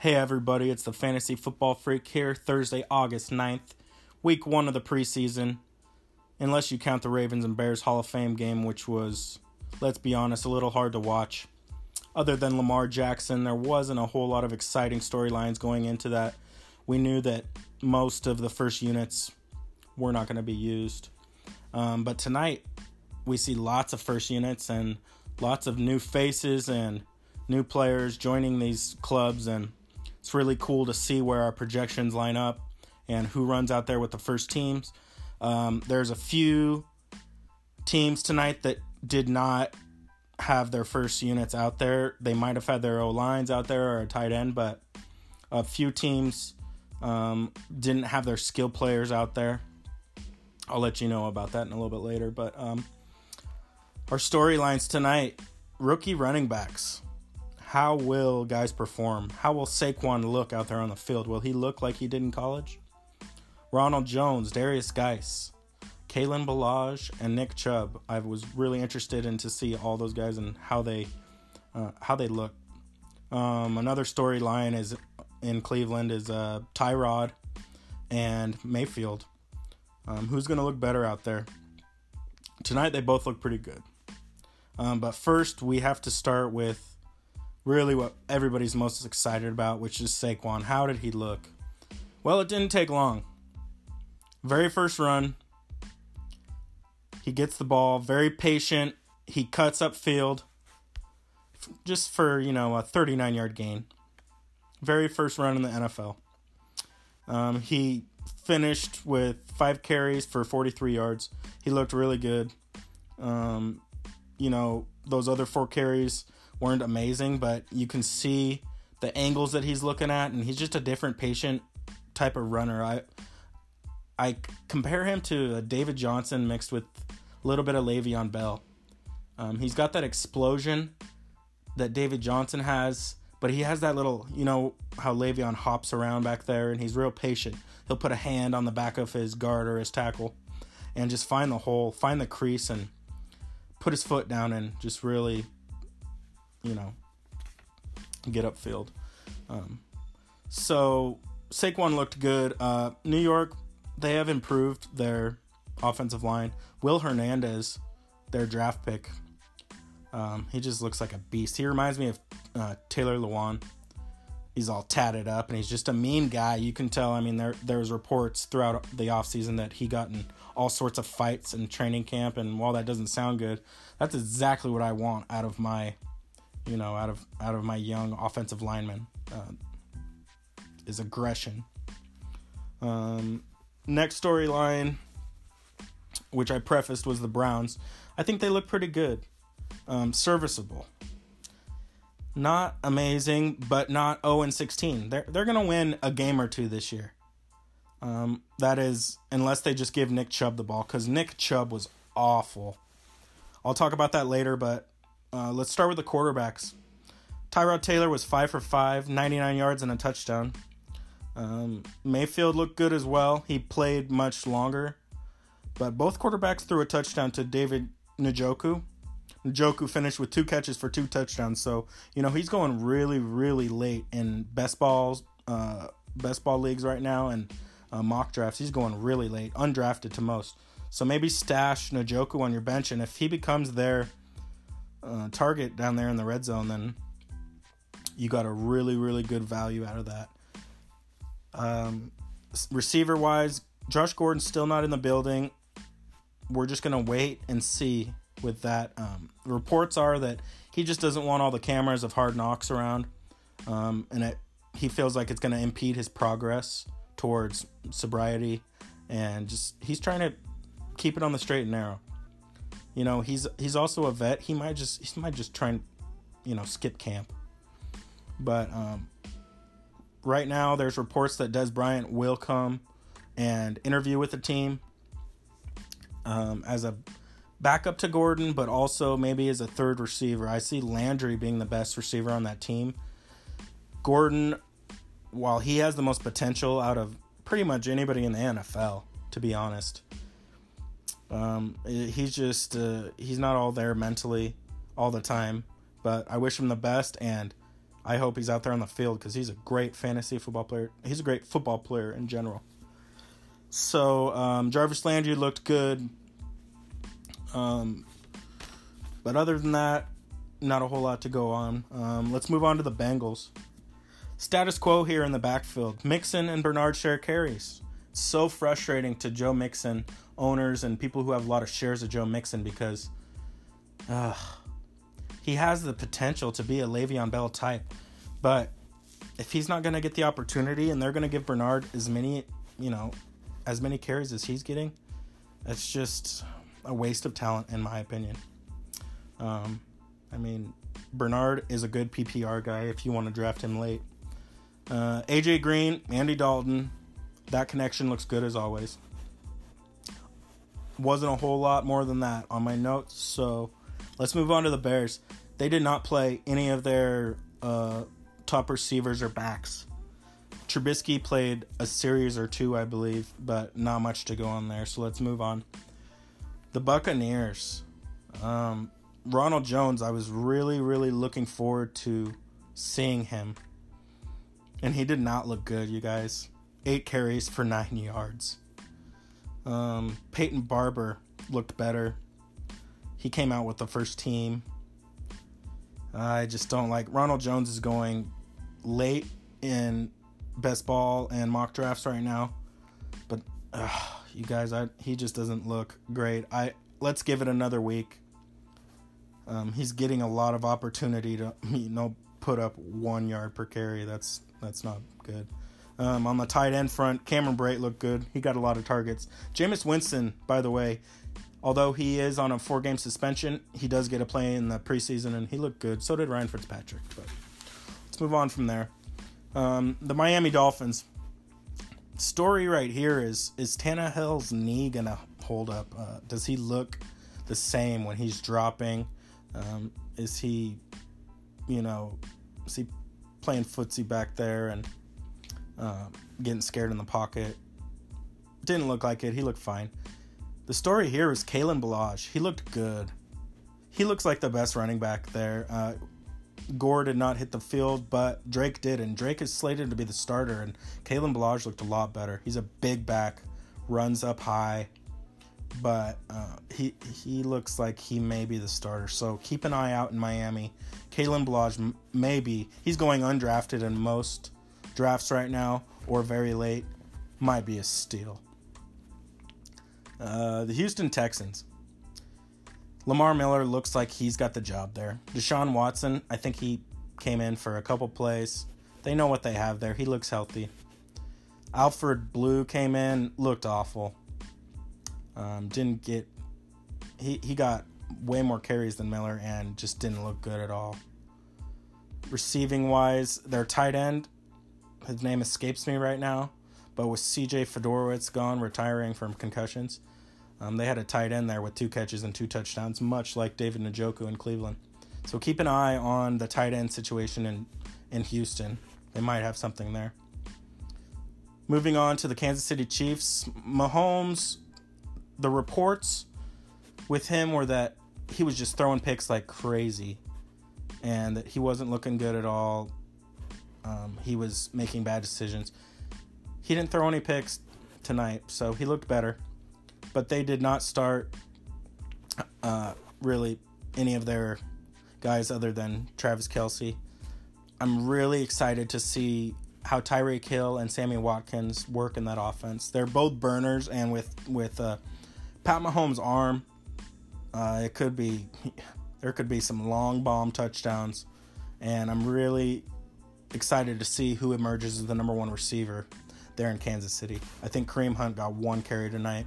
Hey everybody, it's the Fantasy Football Freak here, Thursday, August 9th, week one of the preseason. Unless you count the Ravens and Bears Hall of Fame game, which was, let's be honest, a little hard to watch. Other than Lamar Jackson, there wasn't a whole lot of exciting storylines going into that. We knew that most of the first units were not going to be used. Um, but tonight, we see lots of first units and lots of new faces and new players joining these clubs and it's really cool to see where our projections line up and who runs out there with the first teams. Um, there's a few teams tonight that did not have their first units out there. They might have had their O lines out there or a tight end, but a few teams um, didn't have their skill players out there. I'll let you know about that in a little bit later. But um, our storylines tonight rookie running backs how will guys perform? How will Saquon look out there on the field? Will he look like he did in college? Ronald Jones, Darius Guice, Kalen Ballage, and Nick Chubb. I was really interested in to see all those guys and how they uh, how they look. Um, another storyline is in Cleveland is uh, Tyrod and Mayfield. Um, who's going to look better out there? Tonight they both look pretty good. Um, but first we have to start with really what everybody's most excited about, which is Saquon. How did he look? Well, it didn't take long. Very first run, he gets the ball, very patient. He cuts up field just for, you know, a 39 yard gain. Very first run in the NFL. Um, he finished with five carries for 43 yards. He looked really good. Um, you know, those other four carries weren't amazing, but you can see the angles that he's looking at, and he's just a different patient type of runner. I I compare him to David Johnson mixed with a little bit of Le'Veon Bell. Um, he's got that explosion that David Johnson has, but he has that little, you know, how Le'Veon hops around back there, and he's real patient. He'll put a hand on the back of his guard or his tackle, and just find the hole, find the crease, and put his foot down and just really you know, get upfield. Um, so Saquon looked good. Uh, New York, they have improved their offensive line. Will Hernandez, their draft pick, um, he just looks like a beast. He reminds me of uh, Taylor Lewan. He's all tatted up and he's just a mean guy. You can tell. I mean, there there's reports throughout the offseason that he got in all sorts of fights in training camp. And while that doesn't sound good, that's exactly what I want out of my you know, out of out of my young offensive lineman uh, is aggression. Um, next storyline, which I prefaced, was the Browns. I think they look pretty good, um, serviceable. Not amazing, but not 0 and 16. They're they're gonna win a game or two this year. Um, that is, unless they just give Nick Chubb the ball, because Nick Chubb was awful. I'll talk about that later, but uh, let's start with the quarterbacks. Tyrod Taylor was 5 for 5, 99 yards and a touchdown. Um, Mayfield looked good as well. He played much longer. But both quarterbacks threw a touchdown to David Njoku. Njoku finished with two catches for two touchdowns. So, you know, he's going really, really late in best balls, uh, best ball leagues right now and uh, mock drafts. He's going really late, undrafted to most. So maybe stash Njoku on your bench. And if he becomes their uh, target down there in the red zone, then you got a really, really good value out of that. Um, receiver wise, Josh Gordon's still not in the building. We're just going to wait and see with that. Um, reports are that he just doesn't want all the cameras of hard knocks around. Um, and it, he feels like it's going to impede his progress towards sobriety. And just, he's trying to keep it on the straight and narrow. You know, he's he's also a vet. He might just he might just try and you know skip camp. But um, right now, there's reports that Dez Bryant will come and interview with the team um, as a backup to Gordon, but also maybe as a third receiver. I see Landry being the best receiver on that team. Gordon, while he has the most potential out of pretty much anybody in the NFL, to be honest, um, he's just uh, he's not all there mentally all the time, but I wish him the best, and I hope he's out there on the field because he's a great fantasy football player. He's a great football player in general. So um, Jarvis Landry looked good. Um, but other than that, not a whole lot to go on. Um, let's move on to the Bengals. Status quo here in the backfield. Mixon and Bernard share carries. So frustrating to Joe Mixon owners and people who have a lot of shares of Joe Mixon because uh, he has the potential to be a Le'Veon Bell type. But if he's not going to get the opportunity and they're going to give Bernard as many, you know, as many carries as he's getting, it's just a waste of talent, in my opinion. Um, I mean, Bernard is a good PPR guy if you want to draft him late. Uh, AJ Green, Andy Dalton, that connection looks good as always. Wasn't a whole lot more than that on my notes, so let's move on to the Bears. They did not play any of their uh, top receivers or backs. Trubisky played a series or two, I believe, but not much to go on there. So let's move on. The Buccaneers. Um, Ronald Jones, I was really, really looking forward to seeing him. And he did not look good, you guys. Eight carries for nine yards. Um, Peyton Barber looked better. He came out with the first team. I just don't like Ronald Jones is going late in best ball and mock drafts right now, but you guys, I he just doesn't look great. I let's give it another week. Um, he's getting a lot of opportunity to you know put up one yard per carry. That's that's not good. Um, on the tight end front, Cameron Brate looked good. He got a lot of targets. Jameis Winston, by the way, although he is on a four game suspension, he does get a play in the preseason and he looked good. So did Ryan Fitzpatrick. But let's move on from there. Um, the Miami Dolphins. Story right here is is Tannehill's knee gonna hold up? Uh, does he look the same when he's dropping? Um, is he, you know, is he playing footsie back there and uh, getting scared in the pocket? Didn't look like it. He looked fine. The story here is Kalen Ballage. He looked good. He looks like the best running back there. Uh, Gore did not hit the field, but Drake did, and Drake is slated to be the starter. And Kalen Ballage looked a lot better. He's a big back, runs up high, but uh, he he looks like he may be the starter. So keep an eye out in Miami. Kalen Ballage maybe he's going undrafted in most drafts right now, or very late. Might be a steal. Uh, the Houston Texans. Lamar Miller looks like he's got the job there. Deshaun Watson, I think he came in for a couple plays. They know what they have there. He looks healthy. Alfred Blue came in, looked awful. Um, didn't get he he got way more carries than Miller and just didn't look good at all. Receiving wise, their tight end, his name escapes me right now, but with CJ Fiedorowicz gone, retiring from concussions, um, they had a tight end there with two catches and two touchdowns, much like David Njoku in Cleveland. So keep an eye on the tight end situation in, in Houston. They might have something there. Moving on to the Kansas City Chiefs, Mahomes, the reports with him were that he was just throwing picks like crazy and that he wasn't looking good at all. Um, he was making bad decisions. He didn't throw any picks tonight, so he looked better but they did not start uh, really any of their guys other than Travis Kelce. I'm really excited to see how Tyreek Hill and Sammy Watkins work in that offense. They're both burners, and with with uh, Pat Mahomes' arm, uh, it could be there could be some long bomb touchdowns, and I'm really excited to see who emerges as the number one receiver there in Kansas City. I think Kareem Hunt got one carry tonight.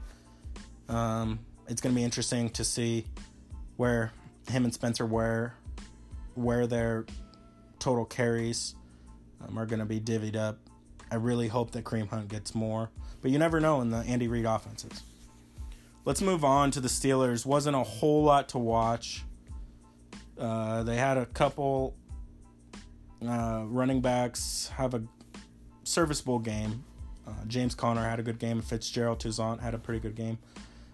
Um, it's going to be interesting to see where him and Spencer Ware where their total carries um, are going to be divvied up. I really hope that Kareem Hunt gets more, but you never know in the Andy Reid offenses. Let's move on to the Steelers. Wasn't a whole lot to watch. Uh, they had a couple uh, running backs have a serviceable game. Uh, James Conner had a good game. Fitzgerald Toussaint had a pretty good game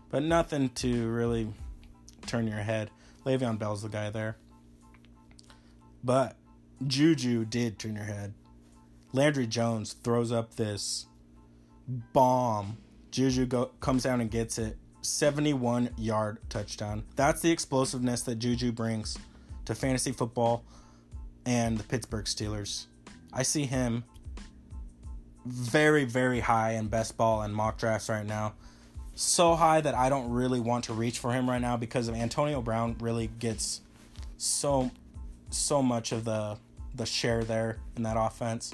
but nothing to really turn your head. Le'Veon Bell's the guy there. But Juju did turn your head. Landry Jones throws up this bomb. Juju go, comes down and gets it. 71 yard touchdown. That's the explosiveness that Juju brings to fantasy football and the Pittsburgh Steelers. I see him very, very high in best ball and mock drafts right now. So high that I don't really want to reach for him right now because of Antonio Brown really gets so so much of the the share there in that offense.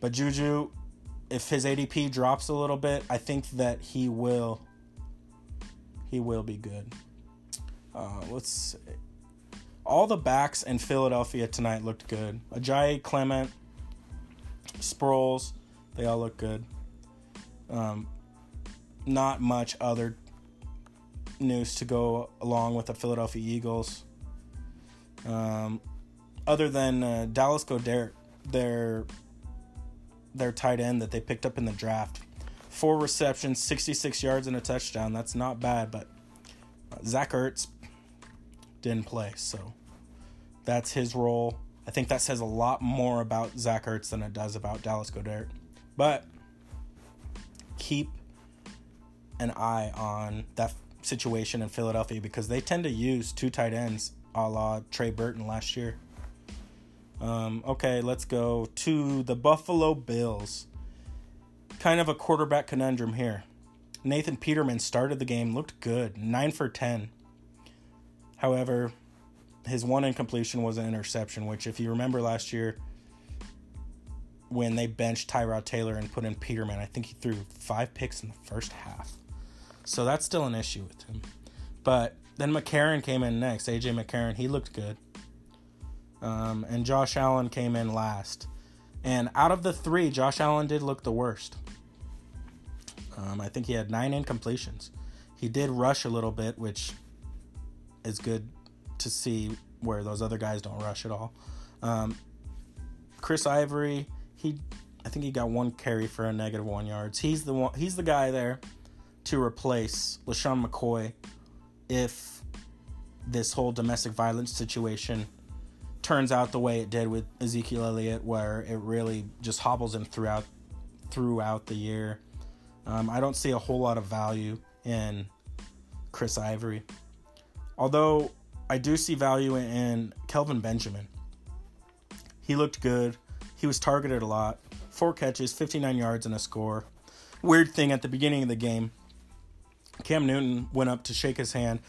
But Juju, if his ADP drops a little bit, I think that he will he will be good. Uh, let's. All the backs in Philadelphia tonight looked good. Ajayi, Clement, Sproles, they all look good. Um, not much other news to go along with the Philadelphia Eagles. Um, other than uh, Dallas Goedert, their their tight end that they picked up in the draft, four receptions, 66 yards, and a touchdown. That's not bad, but uh, Zach Ertz didn't play, so that's his role. I think that says a lot more about Zach Ertz than it does about Dallas Goedert. But keep an eye on that situation in Philadelphia because they tend to use two tight ends a la Trey Burton last year. Um, okay, let's go to the Buffalo Bills. Kind of a quarterback conundrum here. Nathan Peterman started the game, looked good, 9 for 10. However, his one incompletion was an interception, which, if you remember last year, when they benched Tyrod Taylor and put in Peterman, I think he threw five picks in the first half. So that's still an issue with him. But then McCarron came in next. AJ McCarron, he looked good. Um, and Josh Allen came in last. And out of the three, Josh Allen did look the worst. Um, I think he had nine incompletions. He did rush a little bit, which is good to see where those other guys don't rush at all. Um, Chris Ivory, he, I think he got one carry for a negative one yards. He's the one. He's the guy there to replace LeSean McCoy if this whole domestic violence situation turns out the way it did with Ezekiel Elliott, where it really just hobbles him throughout throughout the year. Um, I don't see a whole lot of value in Chris Ivory, although I do see value in Kelvin Benjamin. He looked good. He was targeted a lot. Four catches, 59 yards, and a score. Weird thing at the beginning of the game, Cam Newton went up to shake his hand.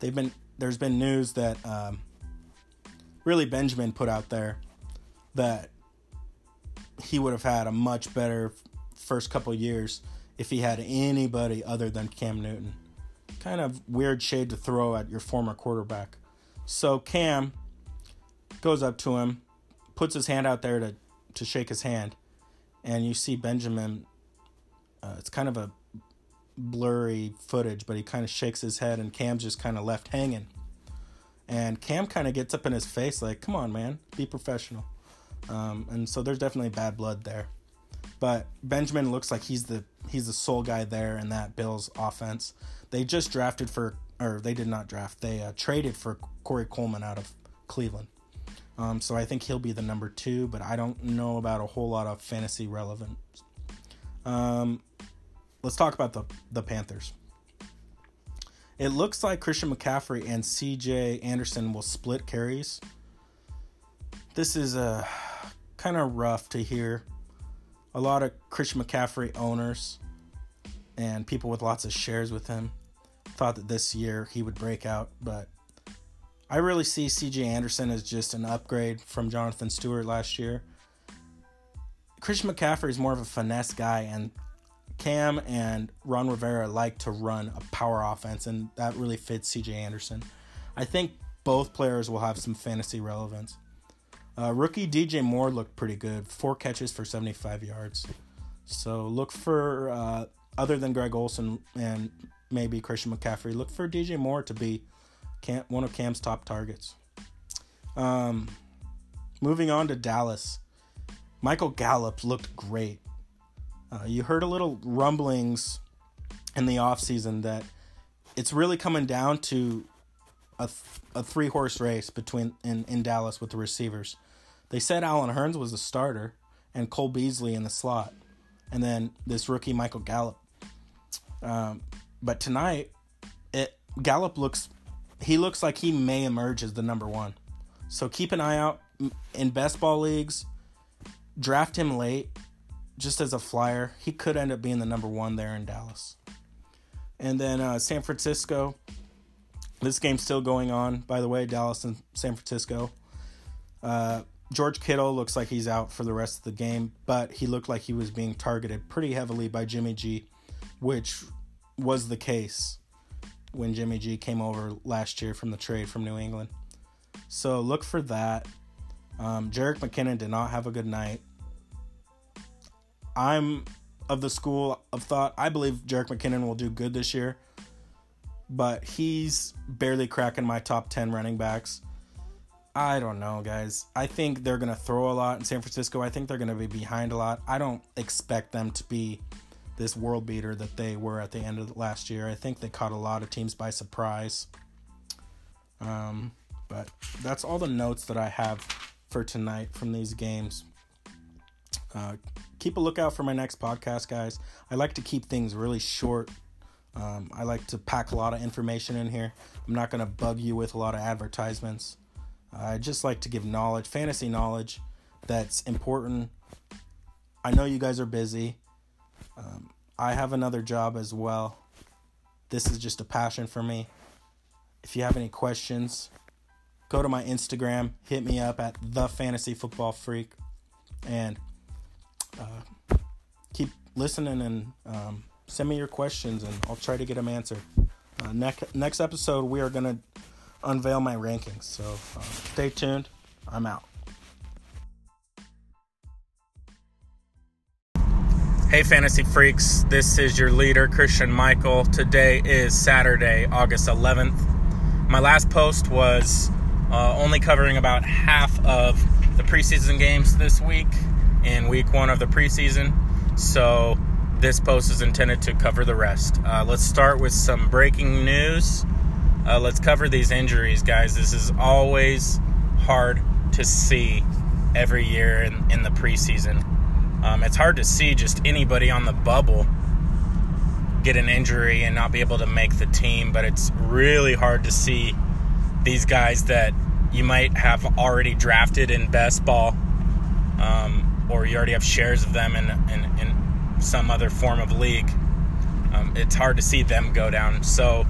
They've been there's been news that um, really Benjamin put out there that he would have had a much better first couple years if he had anybody other than Cam Newton. Kind of weird shade to throw at your former quarterback. So Cam goes up to him, puts his hand out there to to shake his hand, and you see Benjamin. Uh, it's kind of a blurry footage, but he kind of shakes his head, and Cam's just kind of left hanging. And Cam kind of gets up in his face, like, "Come on, man, be professional." Um, and so there's definitely bad blood there. But Benjamin looks like he's the he's the sole guy there in that Bills offense. They just drafted for, or they did not draft. They uh, traded for Corey Coleman out of Cleveland. Um, so I think he'll be the number two, but I don't know about a whole lot of fantasy relevance. Um, let's talk about the the Panthers. It looks like Christian McCaffrey and C.J. Anderson will split carries. This is a uh, kind of rough to hear. A lot of Christian McCaffrey owners and people with lots of shares with him thought that this year he would break out, but I really see C.J. Anderson as just an upgrade from Jonathan Stewart last year. Christian McCaffrey is more of a finesse guy, and Cam and Ron Rivera like to run a power offense, and that really fits CJ Anderson. I think both players will have some fantasy relevance. Uh, rookie DJ Moore looked pretty good, four catches for 75 yards. So look for, uh, other than Greg Olsen and maybe Christian McCaffrey, look for DJ Moore to be Cam, one of Cam's top targets. Um, moving on to Dallas, Michael Gallup looked great. Uh, you heard a little rumblings in the offseason that it's really coming down to a, th- a three horse race between in, in Dallas with the receivers. They said Allen Hurns was a starter and Cole Beasley in the slot, and then this rookie Michael Gallup. Um, but tonight, it Gallup looks he looks like he may emerge as the number one. So keep an eye out in best ball leagues. Draft him late, just as a flyer. He could end up being the number one there in Dallas. And then uh, San Francisco. This game's still going on, by the way. Dallas and San Francisco. Uh, George Kittle looks like he's out for the rest of the game, but he looked like he was being targeted pretty heavily by Jimmy G, which was the case when Jimmy G came over last year from the trade from New England. So look for that. Um, Jerick McKinnon did not have a good night. I'm of the school of thought. I believe Jerick McKinnon will do good this year, but he's barely cracking my top 10 running backs. I don't know, guys. I think they're going to throw a lot in San Francisco. I think they're going to be behind a lot. I don't expect them to be this world beater that they were at the end of last year. I think they caught a lot of teams by surprise. Um, but that's all the notes that I have for tonight from these games. Uh, keep a lookout for my next podcast, guys. I like to keep things really short. Um, I like to pack a lot of information in here. I'm not going to bug you with a lot of advertisements. I just like to give knowledge, fantasy knowledge that's important. I know you guys are busy. Um, I have another job as well. This is just a passion for me. If you have any questions, go to my Instagram, hit me up at the Fantasy Football Freak, and uh, keep listening and um, send me your questions, and I'll try to get them answered. Uh, next next episode, we are gonna unveil my rankings. So uh, stay tuned. I'm out. Hey, fantasy freaks, this is your leader, Christian Michael. Today is Saturday, August 11th. My last post was uh, only covering about half of the preseason games this week in week one of the preseason. So, this post is intended to cover the rest. Uh, let's start with some breaking news. Uh, let's cover these injuries, guys. This is always hard to see every year in, in the preseason. Um, it's hard to see just anybody on the bubble get an injury and not be able to make the team, but it's really hard to see these guys that you might have already drafted in best ball, um, or you already have shares of them in, in, in some other form of league. Um, it's hard to see them go down. So,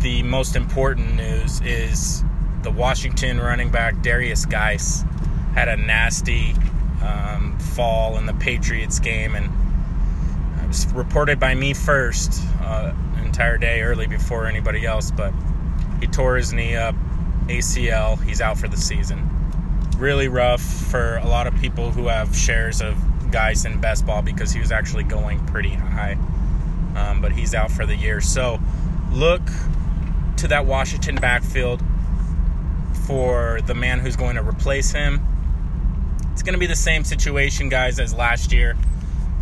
the most important news is the Washington running back Darius Guice had a nasty um, fall in the Patriots game, and it was reported by me first, uh, entire day early before anybody else. But he tore his knee up, ACL. He's out for the season. Really rough for a lot of people who have shares of guys in best ball because he was actually going pretty high. Um, but he's out for the year. So look to that Washington backfield for the man who's going to replace him it's going to be the same situation, guys, as last year.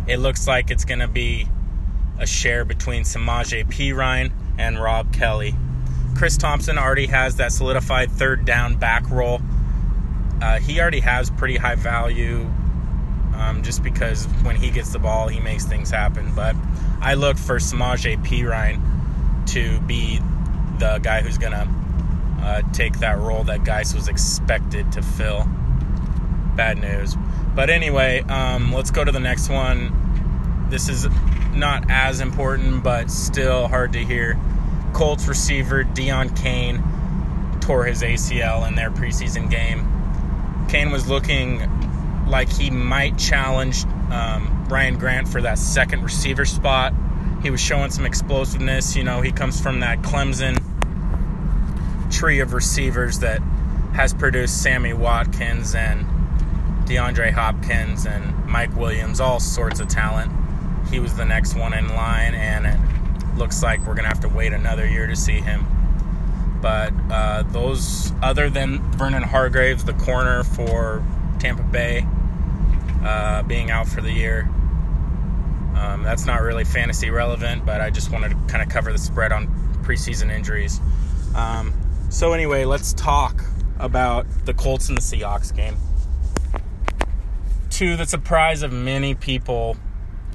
It looks like it's going to be a share between Samaje Perine and Rob Kelley. Chris Thompson already has that solidified third down back roll. Uh, he already has pretty high value um, just because when he gets the ball, he makes things happen. But I look for Samaje Perine to be the guy who's to uh, take that role that Guice was expected to fill bad news. But anyway, um, let's go to the next one. This is not as important, but still hard to hear. Colts receiver Deon Cain tore his ACL in their preseason game. Cain was looking like he might challenge um, Ryan Grant for that second receiver spot. He was showing some explosiveness. You know, he comes from that Clemson tree of receivers that has produced Sammy Watkins and DeAndre Hopkins and Mike Williams, all sorts of talent. He was the next one in line, and it looks like we're going to have to wait another year to see him. But uh, those, other than Vernon Hargreaves, the corner for Tampa Bay, uh, being out for the year, um, that's not really fantasy relevant, but I just wanted to kind of cover the spread on preseason injuries. Um, so, anyway, let's talk about the Colts and the Seahawks game. to the surprise of many people,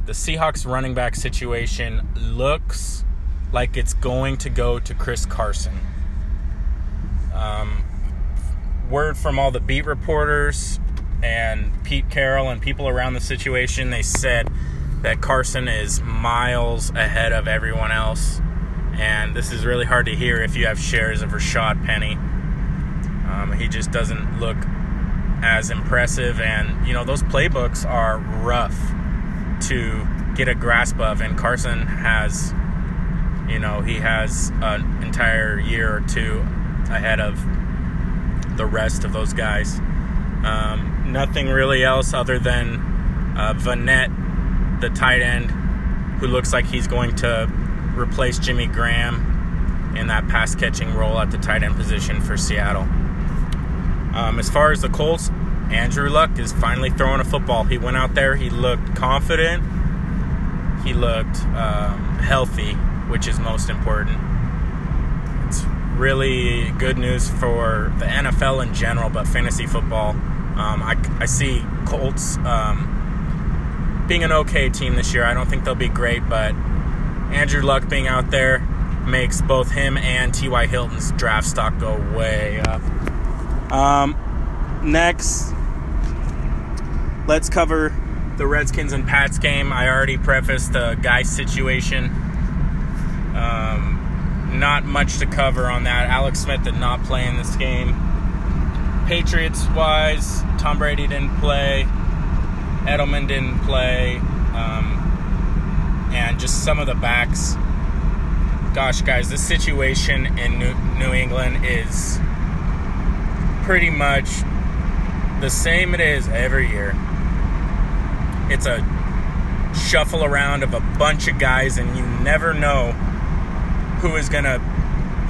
the Seahawks running back situation looks like it's going to go to Chris Carson. Um, word from all the beat reporters and Pete Carroll and people around the situation, they said that Carson is miles ahead of everyone else. And this is really hard to hear if you have shares of Rashaad Penny. Um, he just doesn't look as impressive, and you know those playbooks are rough to get a grasp of. And Carson has, you know, he has an entire year or two ahead of the rest of those guys. Um, nothing really else other than uh, Vannett, the tight end, who looks like he's going to replace Jimmy Graham in that pass catching role at the tight end position for Seattle. Um, as far as the Colts, Andrew Luck is finally throwing a football. He went out there, he looked confident, he looked um, healthy, which is most important. It's really good news for the NFL in general, but fantasy football. Um, I, I see Colts um, being an okay team this year. I don't think they'll be great, but Andrew Luck being out there makes both him and T.Y. Hilton's draft stock go way up. Um, next, let's cover the Redskins and Pats game. I already prefaced the guy situation. Um, not much to cover on that. Alex Smith did not play in this game. Patriots wise, Tom Brady didn't play. Edelman didn't play. Um, and just some of the backs. Gosh, guys, this situation in New, New England is pretty much the same it is every year. It's a shuffle around of a bunch of guys, and you never know who is going to,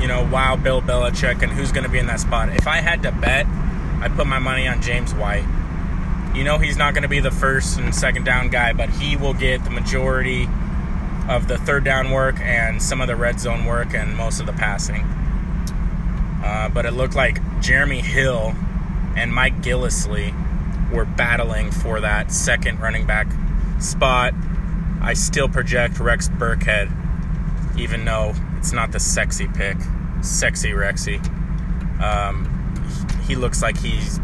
you know, wow Bill Belichick and who's going to be in that spot. If I had to bet, I'd put my money on James White. You know, he's not going to be the first and second down guy, but he will get the majority of the third down work and some of the red zone work and most of the passing. Uh, but it looked like Jeremy Hill and Mike Gillislee were battling for that second running back spot. I still project Rex Burkhead, even though it's not the sexy pick. Sexy Rexy. Um, he looks like he's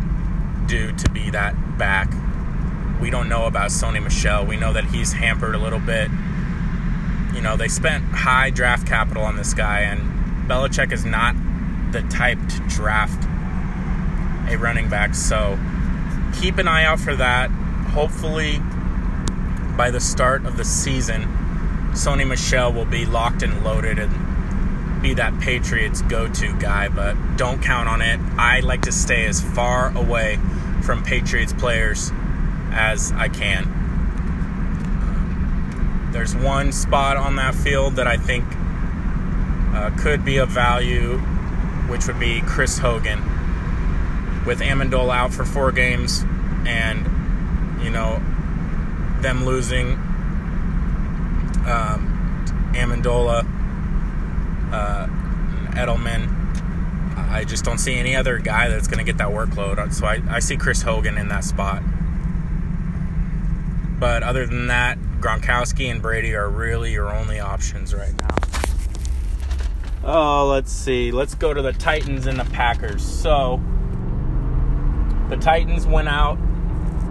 due to be that back. We don't know about Sony Michel. We know that he's hampered a little bit you know, they spent high draft capital on this guy, and Belichick is not the type to draft a running back. So keep an eye out for that. Hopefully, by the start of the season, Sony Michel will be locked and loaded and be that Patriots go to guy, but don't count on it. I like to stay as far away from Patriots players as I can. There's one spot on that field that I think uh, could be of value, which would be Chris Hogan. With Amendola out for four games and, you know, them losing um, Amendola, uh, Edelman, I just don't see any other guy that's going to get that workload. So I, I see Chris Hogan in that spot. But other than that, Gronkowski and Brady are really your only options right now. Oh, let's see. Let's go to the Titans and the Packers. So, the Titans went out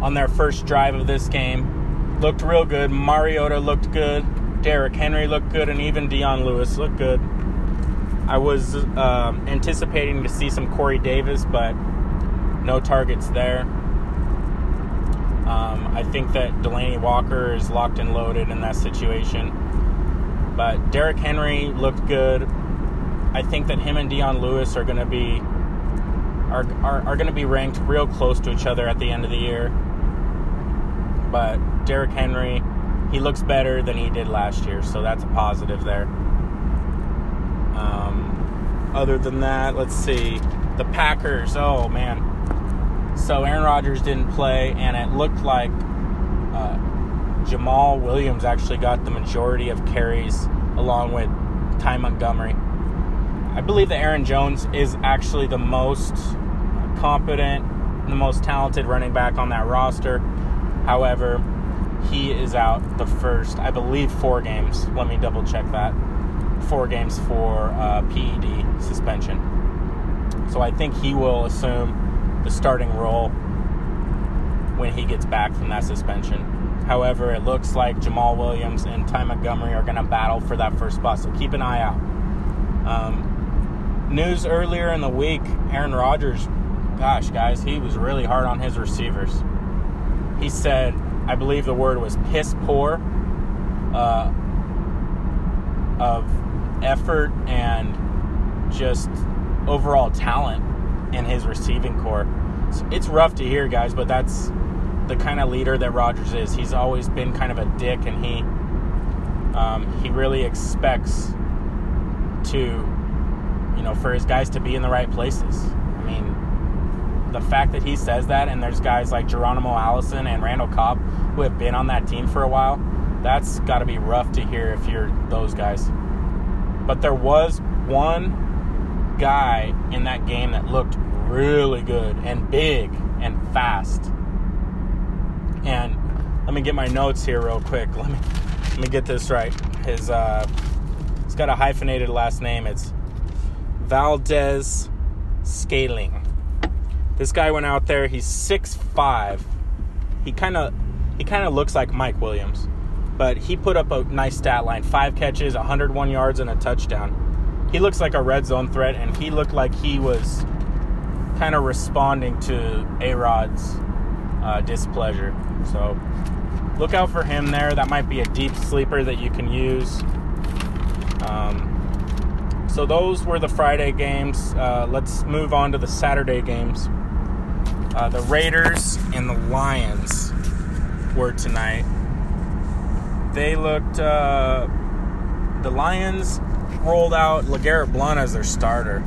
on their first drive of this game. Looked real good. Mariota looked good. Derrick Henry looked good. And even Dion Lewis looked good. I was um, anticipating to see some Corey Davis, but no targets there. Um, I think that Delanie Walker is locked and loaded in that situation. But Derrick Henry looked good. I think that him and Dion Lewis are going to be are, are, are going to be ranked real close to each other at the end of the year. But Derrick Henry, he looks better than he did last year, so that's a positive there. Um, other than that, let's see. The Packers, oh man, so Aaron Rodgers didn't play, and it looked like uh, Jamaal Williams actually got the majority of carries along with Ty Montgomery. I believe that Aaron Jones is actually the most competent, the most talented running back on that roster. However, he is out the first, I believe, four games. Let me double check that. Four games for uh, PED suspension. So I think he will assume the starting role when he gets back from that suspension. However, it looks like Jamaal Williams and Ty Montgomery are going to battle for that first spot, so keep an eye out. Um, news earlier in the week Aaron Rodgers, gosh, guys, he was really hard on his receivers. He said, I believe the word was piss poor uh, of effort and just overall talent in his receiving corps. It's rough to hear, guys, but that's the kind of leader that Rodgers is. He's always been kind of a dick, and he um, he really expects to, you know, for his guys to be in the right places. I mean, the fact that he says that, and there's guys like Geronimo Allison and Randall Cobb who have been on that team for a while, that's got to be rough to hear if you're those guys. But there was one guy in that game that looked really good and big and fast. And let me get my notes here real quick. Let me let me get this right. His uh he's got a hyphenated last name. It's Valdez Scaling. This guy went out there, he's six five. He kinda he kinda looks like Mike Williams. But he put up a nice stat line. Five catches, 101 yards, and a touchdown. He looks like a red zone threat, and he looked like he was kind of responding to A Rod's uh, displeasure. So look out for him there. That might be a deep sleeper that you can use. Um, so those were the Friday games. Uh, let's move on to the Saturday games. Uh, the Raiders and the Lions were tonight. They looked. Uh, the Lions rolled out LeGarrette Blunt as their starter.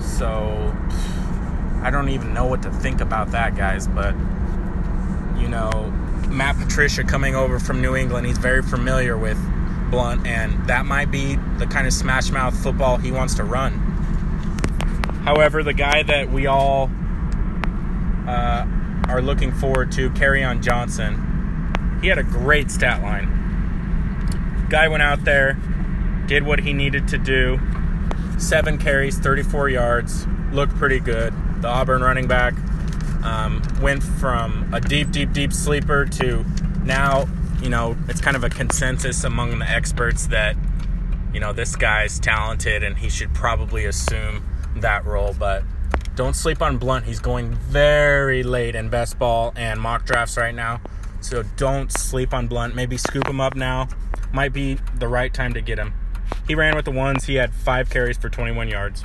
So I don't even know what to think about that, guys. But you know, Matt Patricia coming over from New England, he's very familiar with Blunt, and that might be the kind of smash mouth football he wants to run. However, the guy that we all uh, are looking forward to, Kerryon Johnson, he had a great stat line. Guy went out there, did what he needed to do. Seven carries, 34 yards, looked pretty good. The Auburn running back um, went from a deep, deep, deep sleeper to now, you know, it's kind of a consensus among the experts that, you know, this guy's talented and he should probably assume that role. But don't sleep on Blunt. He's going very late in best ball and mock drafts right now. So don't sleep on Blunt. Maybe scoop him up now. Might be the right time to get him. He ran with the ones. He had five carries for 21 yards.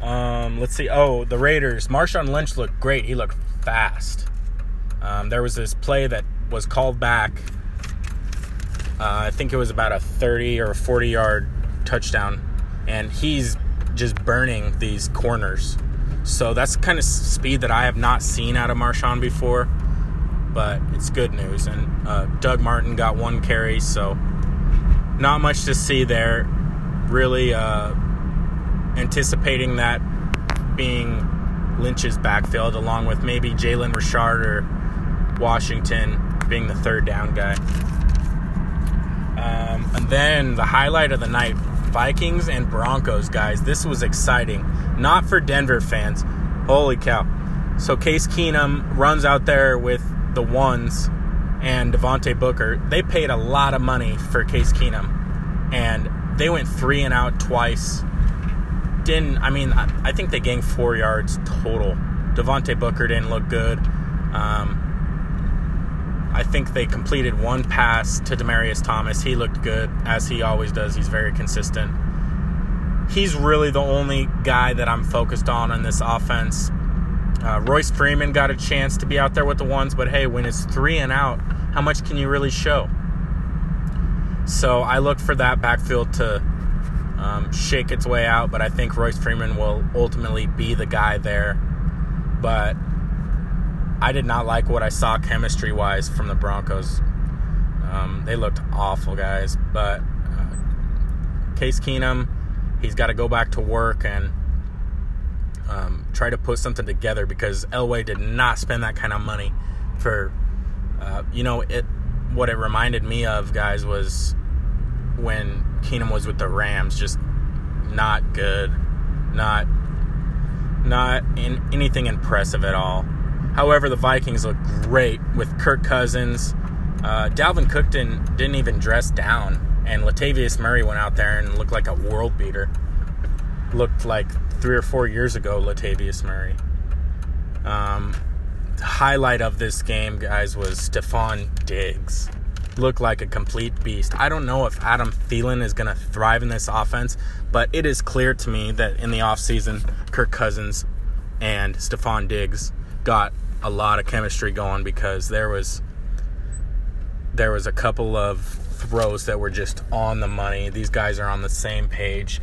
Um, let's see. Oh, the Raiders. Marshawn Lynch looked great. He looked fast. Um, there was this play that was called back. Uh, I think it was about a 30 or a 40 yard touchdown, and he's just burning these corners. So that's the kind of speed that I have not seen out of Marshawn before, but it's good news. And uh, Doug Martin got one carry, so not much to see there. Really, uh, anticipating that being Lynch's backfield, along with maybe Jalen Richard or Washington being the third down guy. Um, and then the highlight of the night Vikings and Broncos, guys. This was exciting. Not for Denver fans. Holy cow. So Case Keenum runs out there with the ones and Devontae Booker. They paid a lot of money for Case Keenum. And they went three and out twice didn't. I mean, I, I think they gained four yards total. Devontae Booker didn't look good. Um, I think they completed one pass to Demaryius Thomas. He looked good, as he always does. He's very consistent. He's really the only guy that I'm focused on in this offense. Uh, Royce Freeman got a chance to be out there with the ones, but hey, when it's three and out, how much can you really show? So I look for that backfield to um, shake its way out, but I think Royce Freeman will ultimately be the guy there. But I did not like what I saw chemistry wise from the Broncos. Um, they looked awful, guys. But uh, Case Keenum, he's got to go back to work, and um, try to put something together because Elway did not spend that kind of money for, uh, you know, it. What it reminded me of, guys, was when Keenum was with the Rams. Just not good, not not in anything impressive at all. However, the Vikings look great with Kirk Cousins. Uh, Dalvin Cook didn't, didn't even dress down, and Latavius Murray went out there and looked like a world beater. Looked like three or four years ago, Latavius Murray. Um, highlight of this game, guys, was Stefon Diggs. Looked like a complete beast. I don't know if Adam Thielen is going to thrive in this offense, but it is clear to me that in the offseason, Kirk Cousins and Stefon Diggs got a lot of chemistry going because there was there was a couple of throws that were just on the money. These guys are on the same page.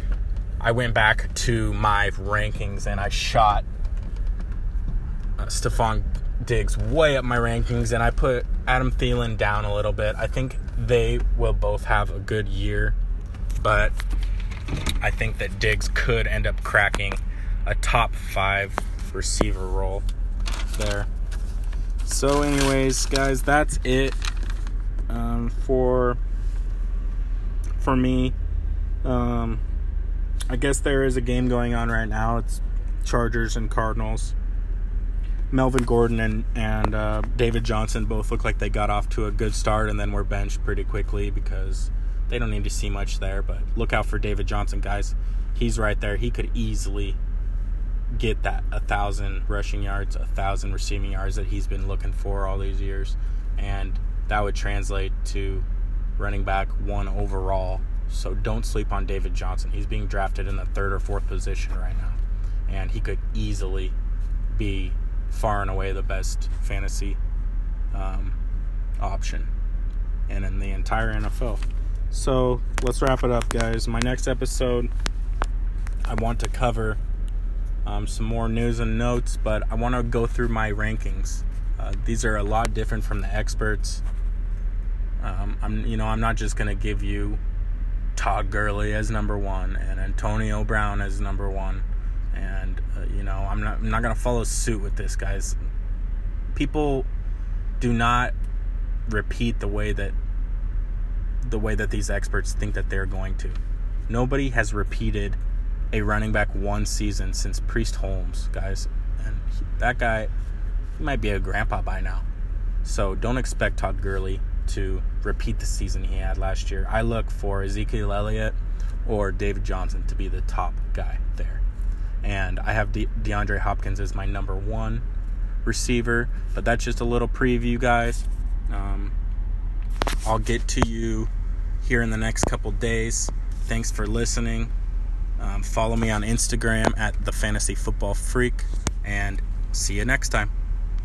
I went back to my rankings and I shot uh, Stefon Diggs way up my rankings and I put Adam Thielen down a little bit. I think they will both have a good year, but I think that Diggs could end up cracking a top five receiver role there. So, anyways, guys, that's it um, for for me. Um, I guess there is a game going on right now. It's Chargers and Cardinals. Melvin Gordon and and uh, David Johnson both look like they got off to a good start and then were benched pretty quickly because they don't need to see much there. But look out for David Johnson, guys. He's right there. He could easily get that a thousand rushing yards, a thousand receiving yards that he's been looking for all these years, and that would translate to running back one overall. So don't sleep on David Johnson. He's being drafted in the third or fourth position right now, and he could easily be far and away the best fantasy um, option and in the entire NFL. So let's wrap it up, guys. My next episode, I want to cover um, some more news and notes, but I want to go through my rankings. Uh, these are a lot different from the experts. Um, I'm, you know, I'm not just gonna give you Todd Gurley as number one and Antonio Brown as number one, and uh, you know, I'm not, I'm not gonna follow suit with this, guys. People do not repeat the way that the way that these experts think that they're going to. Nobody has repeated a running back one season since Priest Holmes, guys. And that guy, he might be a grandpa by now. So don't expect Todd Gurley to repeat the season he had last year. I look for Ezekiel Elliott or David Johnson to be the top guy there. And I have De- DeAndre Hopkins as my number one receiver, but that's just a little preview, guys. Um, I'll get to you here in the next couple days. Thanks for listening. Um, follow me on Instagram at the Fantasy Football Freak, and see you next time.